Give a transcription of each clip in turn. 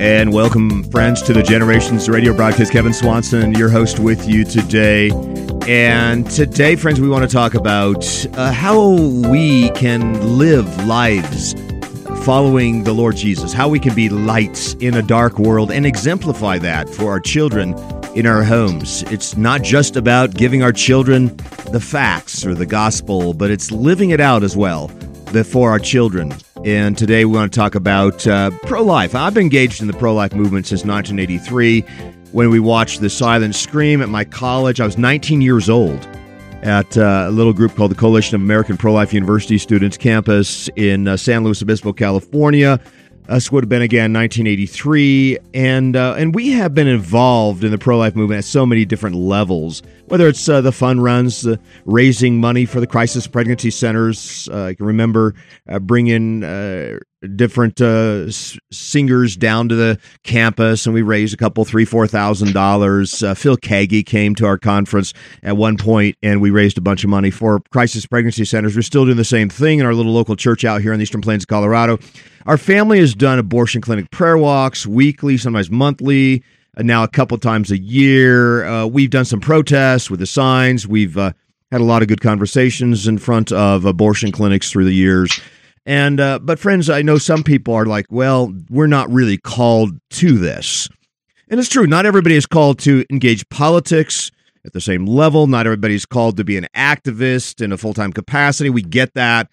And welcome, friends, to the Generations Radio broadcast. Kevin Swanson, your host, with you today. And today, friends, we want to talk about uh, how we can live lives following the Lord Jesus, how we can be lights in a dark world and exemplify that for our children in our homes. It's not just about giving our children the facts or the gospel, but it's living it out as well before our children. And today we want to talk about uh, pro life. I've been engaged in the pro life movement since 1983 when we watched The Silent Scream at my college. I was 19 years old at uh, a little group called the Coalition of American Pro Life University Students campus in uh, San Luis Obispo, California. This would have been again 1983, and uh, and we have been involved in the pro life movement at so many different levels. Whether it's uh, the fun runs, uh, raising money for the crisis pregnancy centers. Uh, I can remember uh, bringing uh, different singers down to the campus, and we raised a couple three four thousand dollars. Phil Keaggy came to our conference at one point, and we raised a bunch of money for crisis pregnancy centers. We're still doing the same thing in our little local church out here in the Eastern Plains of Colorado. Our family has done abortion clinic prayer walks weekly, sometimes monthly, uh, now a couple times a year. Uh, we've done some protests with the signs. We've uh, had a lot of good conversations in front of abortion clinics through the years. And uh, but friends, I know some people are like, well, we're not really called to this. And it's true, not everybody is called to engage politics at the same level. Not everybody's called to be an activist in a full time capacity. We get that.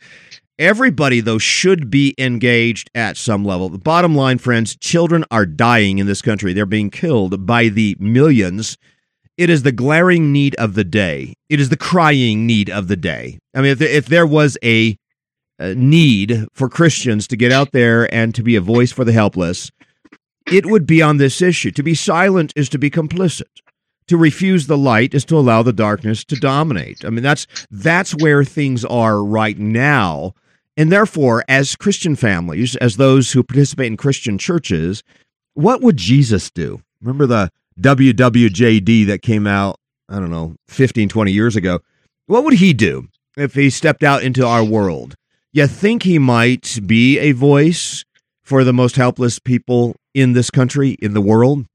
Everybody, though, should be engaged at some level. The bottom line, friends, children are dying in this country. They're being killed by the millions. It is the glaring need of the day. It is the crying need of the day. I mean, if, if there was a Uh, need for Christians to get out there and to be a voice for the helpless, it would be on this issue. To be silent is to be complicit to refuse the light is to allow the darkness to dominate. I mean, that's that's where things are right now. And therefore, as Christian families, as those who participate in Christian churches, what would Jesus do? Remember the WWJD that came out, I don't know, 15, 20 years ago? What would he do if he stepped out into our world? You think he might be a voice for the most helpless people in this country, in the world?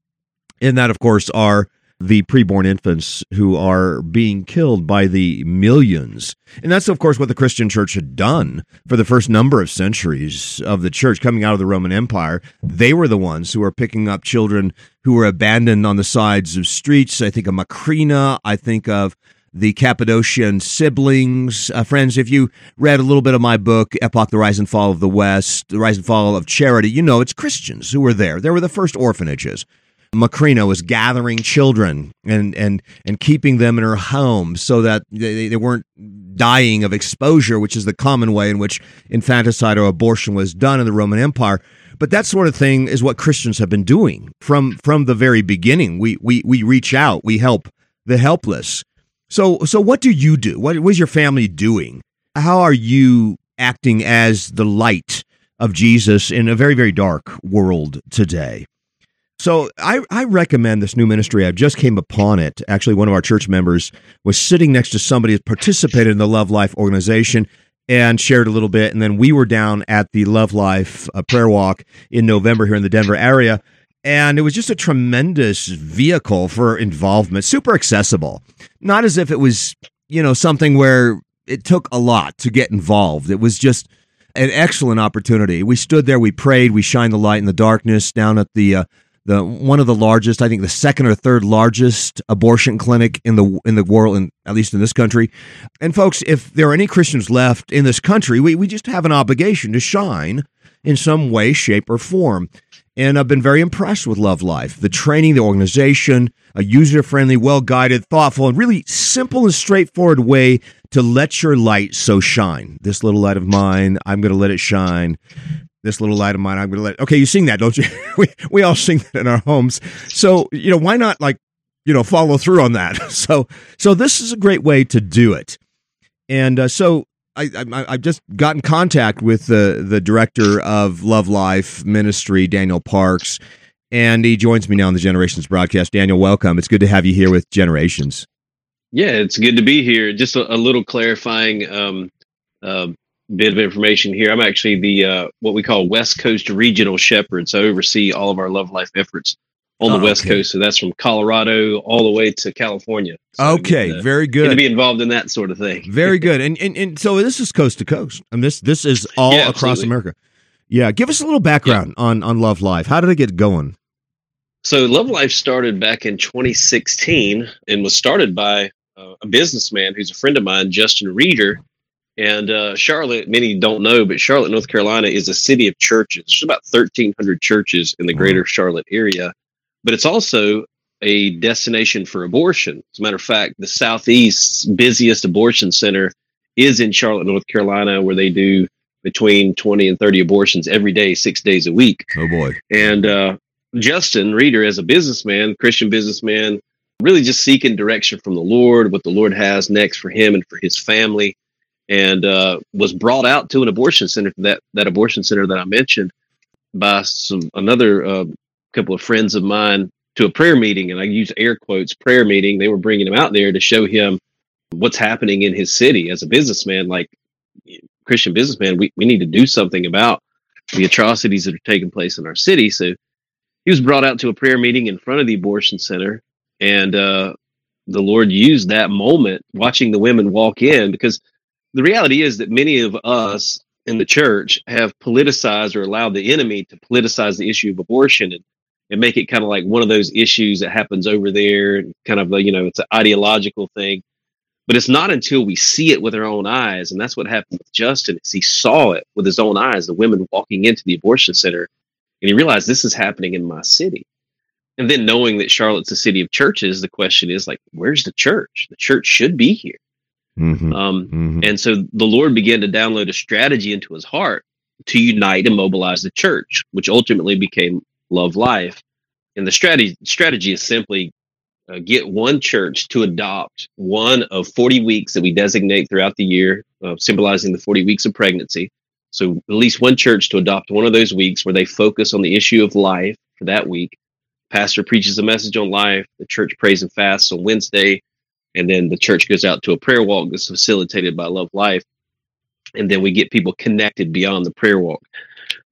And that, of course, are the preborn infants who are being killed by the millions. And that's, of course, what the Christian church had done for the first number of centuries of the church coming out of the Roman Empire. They were the ones who were picking up children who were abandoned on the sides of streets. I think of Macrina. I think of the Cappadocian siblings. Uh, friends, if you read a little bit of my book, Epoch, The Rise and Fall of the West, The Rise and Fall of Charity, you know it's Christians who were there. They were the first orphanages. Macrina was gathering children and and and keeping them in her home so that they, they weren't dying of exposure, which is the common way in which infanticide or abortion was done in the Roman Empire. But that sort of thing is what Christians have been doing from from the very beginning. We we we reach out, we help the helpless. So so what do you do? What was your family doing? How are you acting as the light of Jesus in a very very dark world today? So I, I recommend this new ministry. I just came upon it. Actually, one of our church members was sitting next to somebody who participated in the Love Life organization and shared a little bit. And then we were down at the Love Life uh, prayer walk in November here in the Denver area. And it was just a tremendous vehicle for involvement, super accessible. Not as if it was, you know, something where it took a lot to get involved. It was just an excellent opportunity. We stood there, we prayed, we shined the light in the darkness down at the uh, the one of the largest, I think the second or third largest abortion clinic in the in the world, in, at least in this country. And folks, if there are any Christians left in this country, we, we just have an obligation to shine in some way, shape, or form. And I've been very impressed with Love Life. The training, the organization, a user friendly, well guided, thoughtful, and really simple and straightforward way to let your light so shine. This little light of mine, I'm going to let it shine this little light of mine. I'm going to let. Okay, you sing that, don't you? we we all sing that in our homes. So you know, why not like you know follow through on that? So so this is a great way to do it. And uh, so I, I I've just got in contact with the the director of Love Life Ministry, Daniel Parks, and he joins me now on the Generations broadcast. Daniel, welcome. It's good to have you here with Generations. Yeah, it's good to be here. Just a, a little clarifying. Um, uh, bit of information here. I'm actually the uh, what we call West Coast Regional Shepherd, so I oversee all of our Love Life efforts on the oh, West okay. Coast. So that's from Colorado all the way to California. So okay, to, very good. To be involved in that sort of thing. very good. And, and and so this is coast to coast. And this this is all yeah, across America. Yeah, give us a little background yeah. on on Love Life. How did it get going? So Love Life started back in 2016 and was started by uh, a businessman who's a friend of mine, Justin Reeder. And uh, Charlotte, many don't know, but Charlotte, North Carolina is a city of churches. There's about 1,300 churches in the greater Charlotte area but it's also a destination for abortion. As a matter of fact, the Southeast's busiest abortion center is in Charlotte, North Carolina, where they do between 20 and 30 abortions every day, six days a week. Oh, boy. And uh, Justin Reeder, as a businessman, Christian businessman, really just seeking direction from the Lord, what the Lord has next for him and for his family, and uh, was brought out to an abortion center, that, that abortion center that I mentioned, by some another uh, couple of friends of mine to a prayer meeting, and I use air quotes prayer meeting. They were bringing him out there to show him what's happening in his city as a businessman, like Christian businessman. We we need to do something about the atrocities that are taking place in our city. So he was brought out to a prayer meeting in front of the abortion center, and uh, the Lord used that moment watching the women walk in because the reality is that many of us in the church have politicized or allowed the enemy to politicize the issue of abortion and and make it kind of like one of those issues that happens over there, kind of, a, you know, it's an ideological thing. But it's not until we see it with our own eyes, and that's what happened with Justin. Is he saw it with his own eyes, the women walking into the abortion center, and he realized this is happening in my city. And then knowing that Charlotte's a city of churches, the question is like, where's the church? The church should be here. Mm-hmm. Um, mm-hmm. And so the Lord began to download a strategy into his heart to unite and mobilize the church, which ultimately became Love Life. And the strategy strategy is simply uh, get one church to adopt one of 40 weeks that we designate throughout the year, uh, symbolizing the 40 weeks of pregnancy. So at least one church to adopt one of those weeks where they focus on the issue of life for that week. Pastor preaches a message on life. The church prays and fasts on Wednesday, and then the church goes out to a prayer walk that's facilitated by Love Life, and then we get people connected beyond the prayer walk.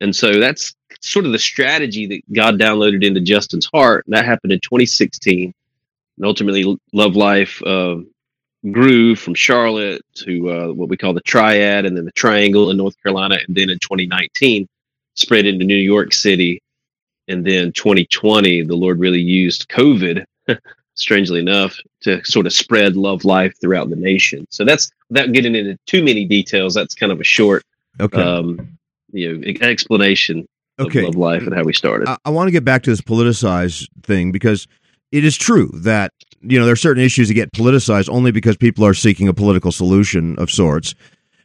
And so that's sort of the strategy that God downloaded into Justin's heart. And That happened in 2016. And ultimately, Love Life uh, grew from Charlotte to uh, what we call the Triad and then the Triangle in North Carolina. And then in 2019, spread into New York City. And then 2020, the Lord really used COVID, strangely enough, to sort of spread Love Life throughout the nation. So that's without getting into too many details, that's kind of a short okay. um, you know explanation okay. of, life and how we started. I, I want to get back to this politicized thing because it is true that you know there are certain issues that get politicized only because people are seeking a political solution of sorts.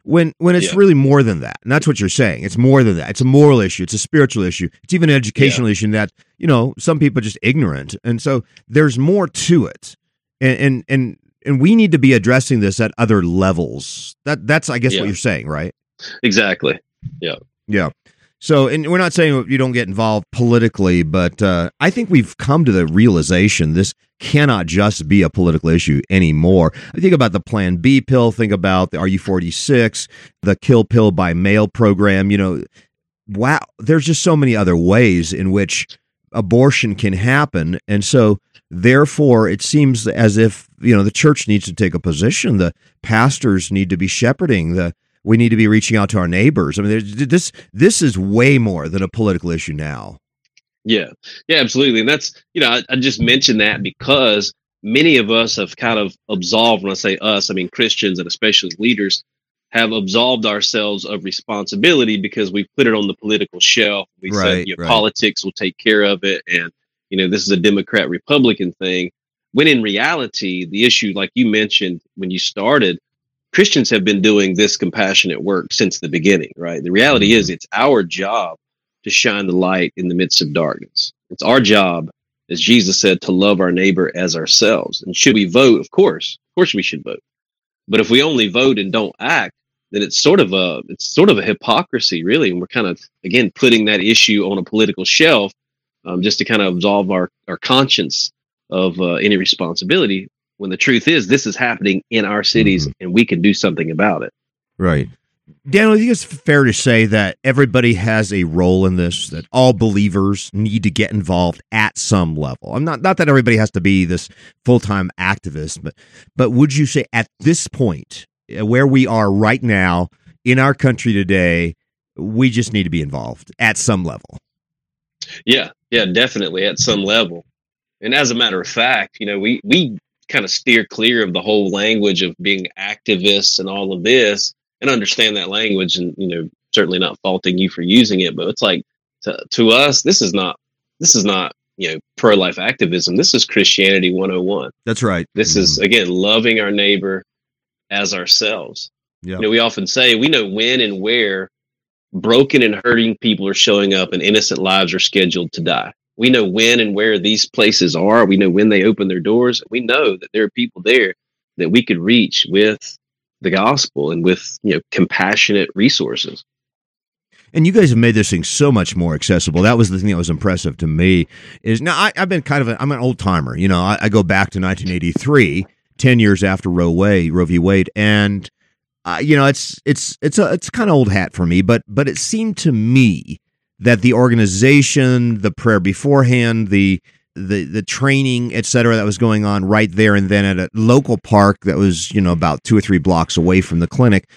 When when it's yeah. really more than that, and that's what you're saying. It's more than that. It's a moral issue. It's a spiritual issue. It's even an educational yeah. issue that you know some people are just ignorant, and so there's more to it. And and and and we need to be addressing this at other levels. That that's I guess yeah. what you're saying, right? Exactly. Yeah. Yeah. So, and we're not saying you don't get involved politically, but uh, I think we've come to the realization this cannot just be a political issue anymore. I think about the Plan B pill, think about the RU46, the Kill Pill by Mail program. You know, wow, there's just so many other ways in which abortion can happen. And so, therefore, it seems as if, you know, the church needs to take a position, the pastors need to be shepherding, the we need to be reaching out to our neighbors. I mean, this this is way more than a political issue now. Yeah, yeah, absolutely, and that's you know I, I just mentioned that because many of us have kind of absolved. When I say us, I mean Christians and especially leaders have absolved ourselves of responsibility because we put it on the political shelf. We right, said you know, right. politics will take care of it, and you know this is a Democrat Republican thing. When in reality, the issue, like you mentioned when you started, Christians have been doing this compassionate work since the beginning, right? The reality is it's our job to shine the light in the midst of darkness. It's our job, as Jesus said, to love our neighbor as ourselves. And should we vote? Of course, of course we should vote. But if we only vote and don't act, then it's sort of a it's sort of a hypocrisy, really. And we're kind of again putting that issue on a political shelf um, just to kind of absolve our our conscience of uh, any responsibility when the truth is this is happening in our cities mm-hmm. and we can do something about it right Daniel, I think it's fair to say that everybody has a role in this, that all believers need to get involved at some level. I'm not not that everybody has to be this full-time activist, but but would you say at this point, uh, where we are right now in our country today, we just need to be involved at some level? Yeah, yeah, definitely at some level. And as a matter of fact, you know, we we kind of steer clear of the whole language of being activists and all of this and understand that language and you know certainly not faulting you for using it but it's like to, to us this is not this is not you know pro-life activism. This is christianity 101 that's right. This mm-hmm. is again loving our neighbor as ourselves. You know we often say we know when and where broken and hurting people are showing up and innocent lives are scheduled to die we know when and where these places are we know when they open their doors we know that there are people there that we could reach with the gospel and with you know compassionate resources and you guys have made this thing so much more accessible. That was the thing that was impressive to me. Is now I, have been kind of I'm an old timer. You know, I, I, go back to 1983, 10 years after Roe Wade, Roe v. Wade, and uh, you know it's it's it's a it's kind of old hat for me. But but it seemed to me that the organization, the prayer beforehand, the the the training, et cetera, that was going on right there and then at a local park that was you know about two or three blocks away from the clinic.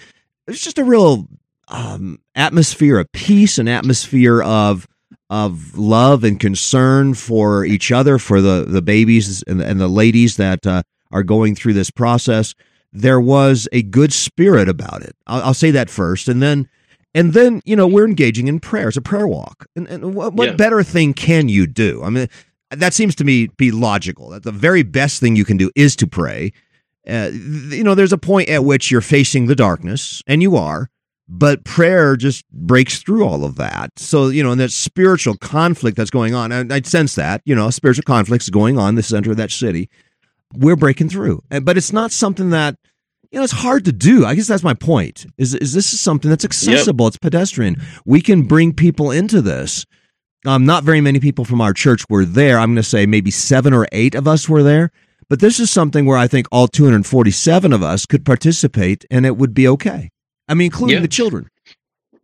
It was just a real um, atmosphere of peace, an atmosphere of of love and concern for each other, for the the babies and the, and the ladies that uh, are going through this process. There was a good spirit about it. I'll, I'll, say that first, and then and then you know we're engaging in prayer. It's a prayer walk, and, and what, what yeah. better thing can you do? I mean, that seems to me be logical. That the very best thing you can do is to pray. Uh, you know, there's a point at which you're facing the darkness, and you are, but prayer just breaks through all of that. So, you know, and that spiritual conflict that's going on, and I sense that, you know, spiritual conflicts going on in the center of that city. We're breaking through, but it's not something that you know, it's hard to do. I guess that's my point. Is is this is something that's accessible? Yep. It's pedestrian. We can bring people into this um, not very many people from our church were there. I'm going to say maybe seven or eight of us were there. But this is something where I think all 247 of us could participate and it would be okay. I mean, including yeah. the children.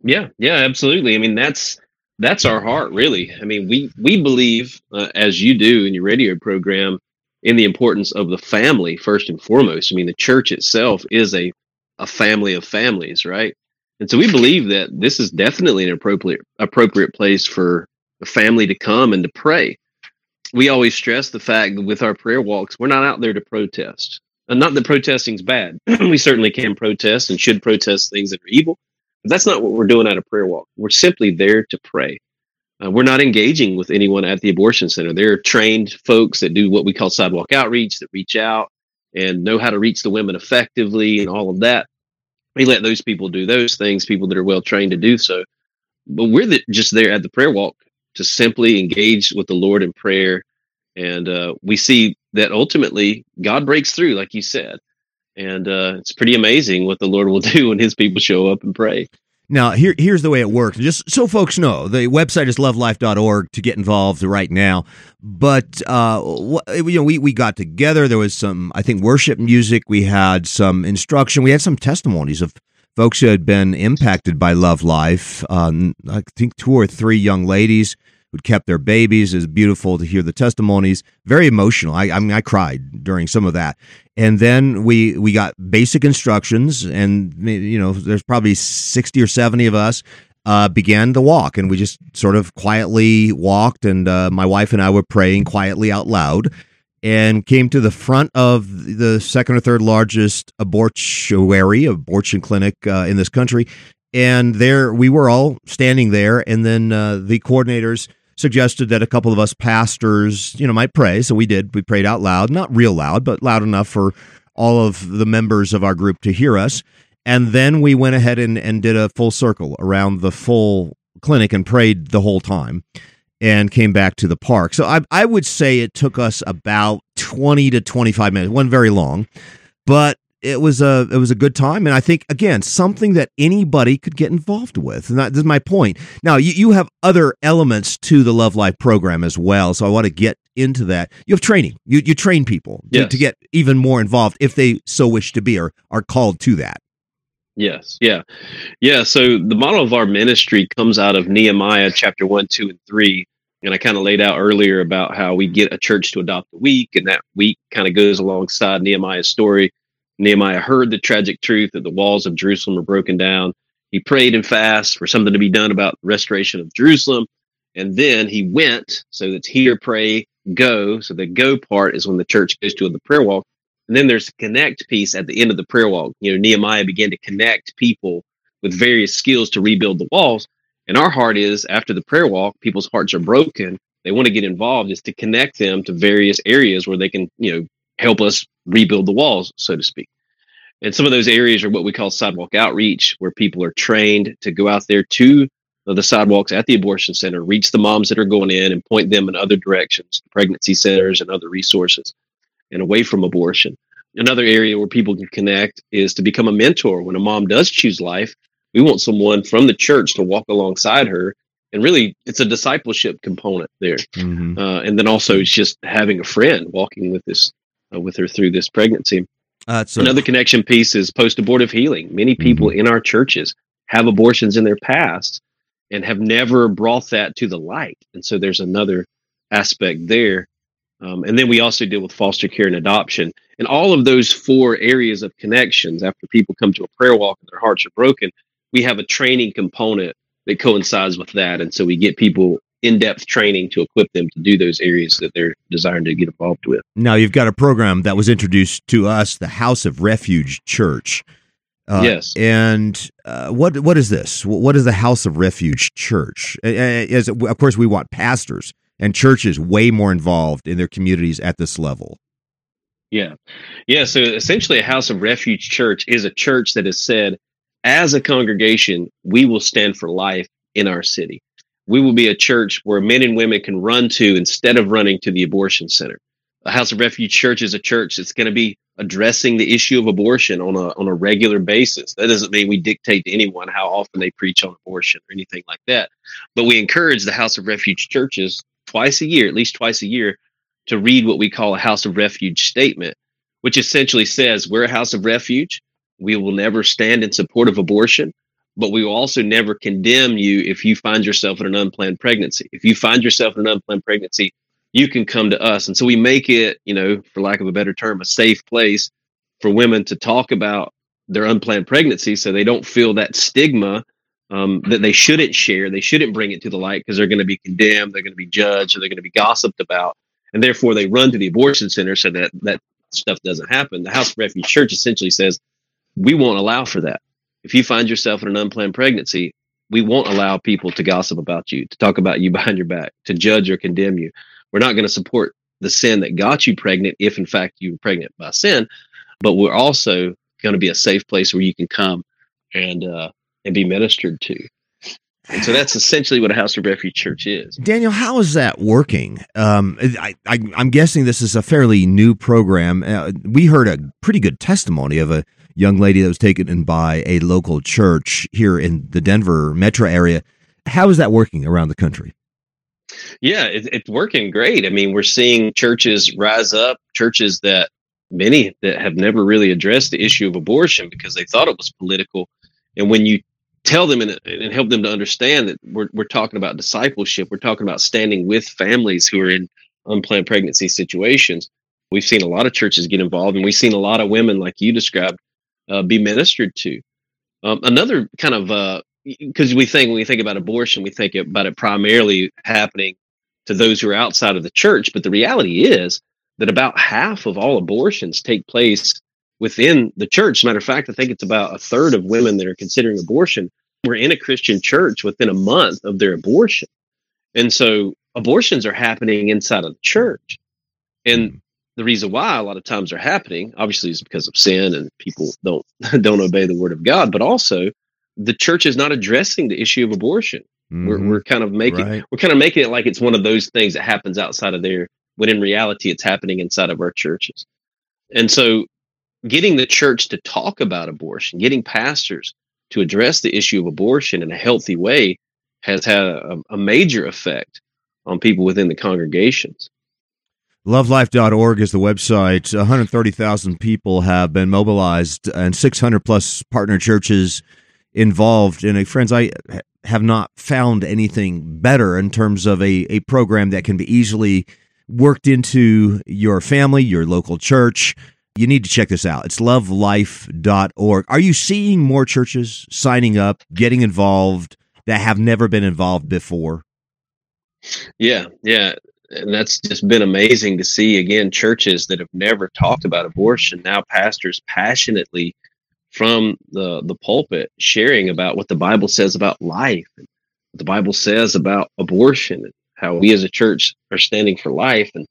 Yeah, yeah, absolutely. I mean, that's that's our heart, really. I mean, we we believe, uh, as you do in your radio program, in the importance of the family first and foremost. I mean, the church itself is a a family of families, right? And so we believe that this is definitely an appropriate appropriate place for a family to come and to pray. We always stress the fact that with our prayer walks, we're not out there to protest. And not that protesting's bad. we certainly can protest and should protest things that are evil. But that's not what we're doing at a prayer walk. We're simply there to pray. Uh, we're not engaging with anyone at the abortion center. There are trained folks that do what we call sidewalk outreach, that reach out and know how to reach the women effectively and all of that. We let those people do those things, people that are well trained to do so. But we're the, just there at the prayer walk to simply engage with the Lord in prayer. And uh, we see that ultimately God breaks through, like you said. And uh, it's pretty amazing what the Lord will do when his people show up and pray. Now, here, here's the way it works. Just so folks know, the website is lovelife.org to get involved right now. But, uh, you know, we, we got together. There was some, I think, worship music. We had some instruction. We had some testimonies of folks who had been impacted by Love Life. Um, I think two or three young ladies who kept their babies. It's beautiful to hear the testimonies. Very emotional. I, I mean, I cried during some of that. And then we we got basic instructions, and you know, there's probably sixty or seventy of us. Uh, began the walk, and we just sort of quietly walked. And uh, my wife and I were praying quietly out loud and came to the front of the second or third largest abortuary, abortion clinic uh, in this country. And there we were all standing there, and then uh, the coordinators suggested that a couple of us pastors, you know, might pray. So we did. We prayed out loud, not real loud, but loud enough for all of the members of our group to hear us. And then we went ahead and, and did a full circle around the full clinic and prayed the whole time and came back to the park. So I, I would say it took us about 20 to 25 minutes. It wasn't very long, but it was a it was a good time. And i think again something that anybody could get involved with. And that is my point. Now you, you have other elements to the love life program as well so i want to get into that. You have training. You, you train people to, to get even more involved if they so wish to be or are called to that. Yes, yeah, yeah. So the model of our ministry comes out of Nehemiah chapter one, two, and three. And I kind of laid out earlier about how we get a church to adopt a week, and that week kind of goes alongside Nehemiah's story. Nehemiah heard the tragic truth that the walls of Jerusalem were broken down. He prayed and fasted for something to be done about the restoration of Jerusalem. And then he went. So that's hear, pray, go. So the go part is when the church goes to the prayer walk. And then there's the connect piece at the end of the prayer walk. You know, Nehemiah began to connect people with various skills to rebuild the walls. And our heart is after the prayer walk, people's hearts are broken. They want to get involved is to connect them to various areas where they can, you know, help us rebuild the walls, so to speak. And some of those areas are what we call sidewalk outreach, where people are trained to go out there to the sidewalks at the abortion center, reach the moms that are going in and point them in other directions, pregnancy centers and other resources, and away from abortion. Another area where people can connect is to become a mentor. When a mom does choose life, we want someone from the church to walk alongside her. And really, it's a discipleship component there. Mm-hmm. Uh, and then also, it's just having a friend walking with this, uh, with her through this pregnancy. Uh, so Another connection piece is post abortive healing. Many people mm-hmm. in our churches have abortions in their past and have never brought that to the light. And so there's another aspect there. Um, and then we also deal with foster care and adoption. And all of those four areas of connections, after people come to a prayer walk and their hearts are broken, we have a training component that coincides with that. And so we get people in-depth training to equip them to do those areas that they're desiring to get involved with. Now you've got a program that was introduced to us, the House of Refuge Church. Uh, yes. And uh, what what is this? What is the House of Refuge Church? As, of course, we want pastors and churches way more involved in their communities at this level. Yeah, yeah. So essentially, a House of Refuge Church is a church that has said, as a congregation, we will stand for life in our city we will be a church where men and women can run to instead of running to the abortion center. The House of Refuge Church is a church that's going to be addressing the issue of abortion on a on a regular basis. That doesn't mean we dictate to anyone how often they preach on abortion or anything like that. But we encourage the House of Refuge churches twice a year, at least twice a year, to read what we call a House of Refuge statement, which essentially says we're a house of refuge. We will never stand in support of abortion but we will also never condemn you if you find yourself in an unplanned pregnancy. If you find yourself in an unplanned pregnancy, you can come to us. And so we make it, you know, for lack of a better term, a safe place for women to talk about their unplanned pregnancy so they don't feel that stigma um, that they shouldn't share. They shouldn't bring it to the light because they're going to be condemned, they're going to be judged, or they're going to be gossiped about. And therefore, they run to the abortion center so that that stuff doesn't happen. The House of Refuge Church essentially says, we won't allow for that if you find yourself in an unplanned pregnancy, we won't allow people to gossip about you, to talk about you behind your back, to judge or condemn you. We're not going to support the sin that got you pregnant if, in fact, you were pregnant by sin, but we're also going to be a safe place where you can come and uh, and be ministered to. And so that's essentially what a House of Refuge Church is. Daniel, how is that working? Um, I, am guessing this is a fairly new program. Uh, we heard a pretty good testimony of a young lady that was taken in by a local church here in the Denver metro area. How is that working around the country? Yeah, it, it's working great. I mean, we're seeing churches rise up, churches that many that have never really addressed the issue of abortion because they thought it was political. And when you tell them and, and help them to understand that we're, we're talking about discipleship, we're talking about standing with families who are in unplanned pregnancy situations. We've seen a lot of churches get involved, and we've seen a lot of women, like you described, uh, be ministered to. Um, another kind of because uh, we think when we think about abortion, we think about it primarily happening to those who are outside of the church, but the reality is that about half of all abortions take place within the church. matter of fact, I think it's about a third of women that are considering abortion were in a Christian church within a month of their abortion. And so abortions are happening inside of the church. And the reason why a lot of times are happening obviously is because of sin and people don't don't obey the word of god but also the church is not addressing the issue of abortion mm-hmm. we're, we're kind of making right. we're kind of making it like it's one of those things that happens outside of there when in reality it's happening inside of our churches and so getting the church to talk about abortion getting pastors to address the issue of abortion in a healthy way has had a, a major effect on people within the congregations Lovelife.org is the website. 130,000 people have been mobilized and 600 plus partner churches involved. And uh, friends, I have not found anything better in terms of a, a program that can be easily worked into your family, your local church. You need to check this out. It's lovelife.org. Are you seeing more churches signing up, getting involved that have never been involved before? Yeah, yeah and that's just been amazing to see again churches that have never talked about abortion now pastors passionately from the the pulpit sharing about what the bible says about life and what the bible says about abortion and how we as a church are standing for life. And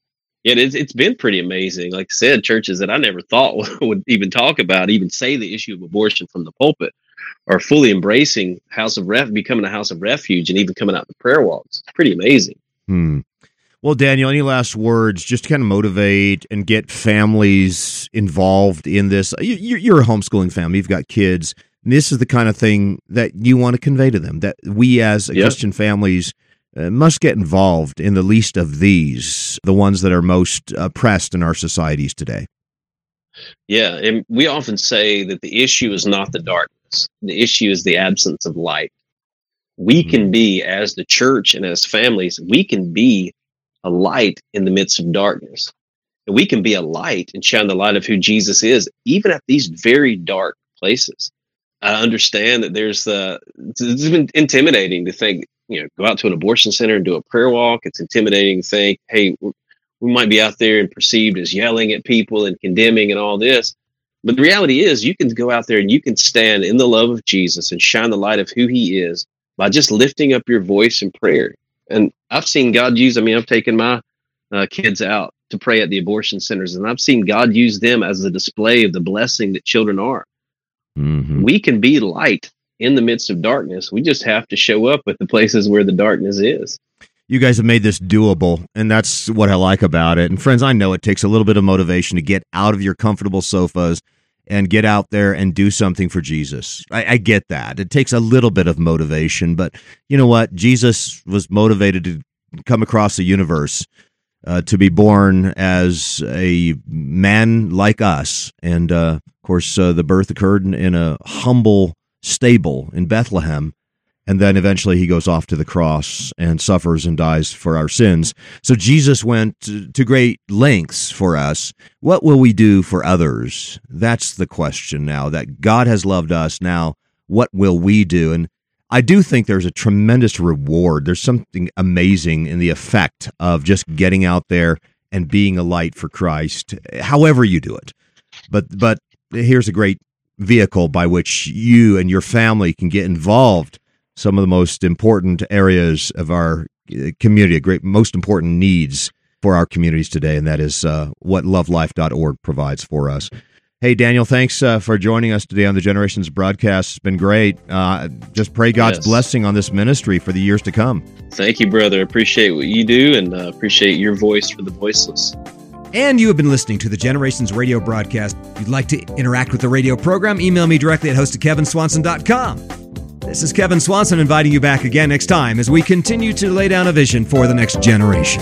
yet it's, it's been pretty amazing. Like i said churches that i never thought would even talk about even say the issue of abortion from the pulpit are fully embracing house of ref becoming a house of refuge and even coming out the prayer walks. It's pretty amazing. Hmm. Well, Daniel, any last words just to kind of motivate and get families involved in this? You're a homeschooling family, you've got kids. This is the kind of thing that you want to convey to them that we as yep. Christian families uh, must get involved in the least of these, the ones that are most oppressed in our societies today. Yeah, and we often say that the issue is not the darkness, the issue is the absence of light. We mm-hmm. can be, as the church and as families, we can be a light in the midst of darkness. And we can be a light and shine the light of who Jesus is, even at these very dark places. I understand that there's the, it's been intimidating to think, you know, go out to an abortion center and do a prayer walk. It's intimidating to think, hey, we might be out there and perceived as yelling at people and condemning and all this. But the reality is, you can go out there and you can stand in the love of Jesus and shine the light of who he is by just lifting up your voice in prayer. And I've seen God use, I mean, I've taken my uh, kids out to pray at the abortion centers, and I've seen God use them as a display of the blessing that children are. Mm-hmm. We can be light in the midst of darkness. We just have to show up at the places where the darkness is. You guys have made this doable, and that's what I like about it. And friends, I know it takes a little bit of motivation to get out of your comfortable sofas and get out there and do something for Jesus. I, I, get that. It takes a little bit of motivation, but you know what? Jesus was motivated to come across the universe uh, to be born as a man like us. And uh, of course, uh, the birth occurred in, in a humble stable in Bethlehem and then eventually he goes off to the cross and suffers and dies for our sins. So Jesus went to, great lengths for us. What will we do for others? That's the question now that God has loved us. Now, what will we do? And I do think there's a tremendous reward. There's something amazing in the effect of just getting out there and being a light for Christ, however you do it. But but here's a great vehicle by which you and your family can get involved some of the most important areas of our uh, community, great most important needs for our communities today, and that is uh, what lovelife.org provides for us. Hey, Daniel, thanks uh, for joining us today on the Generations broadcast. It's been great. Uh, just pray God's yes. blessing on this ministry for the years to come. Thank you, brother. Appreciate what you do and uh, appreciate your voice for the voiceless. And you have been listening to the Generations radio broadcast. If you'd like to interact with the radio program, email me directly at host this is Kevin Swanson inviting you back again next time as we continue to lay down a vision for the next generation.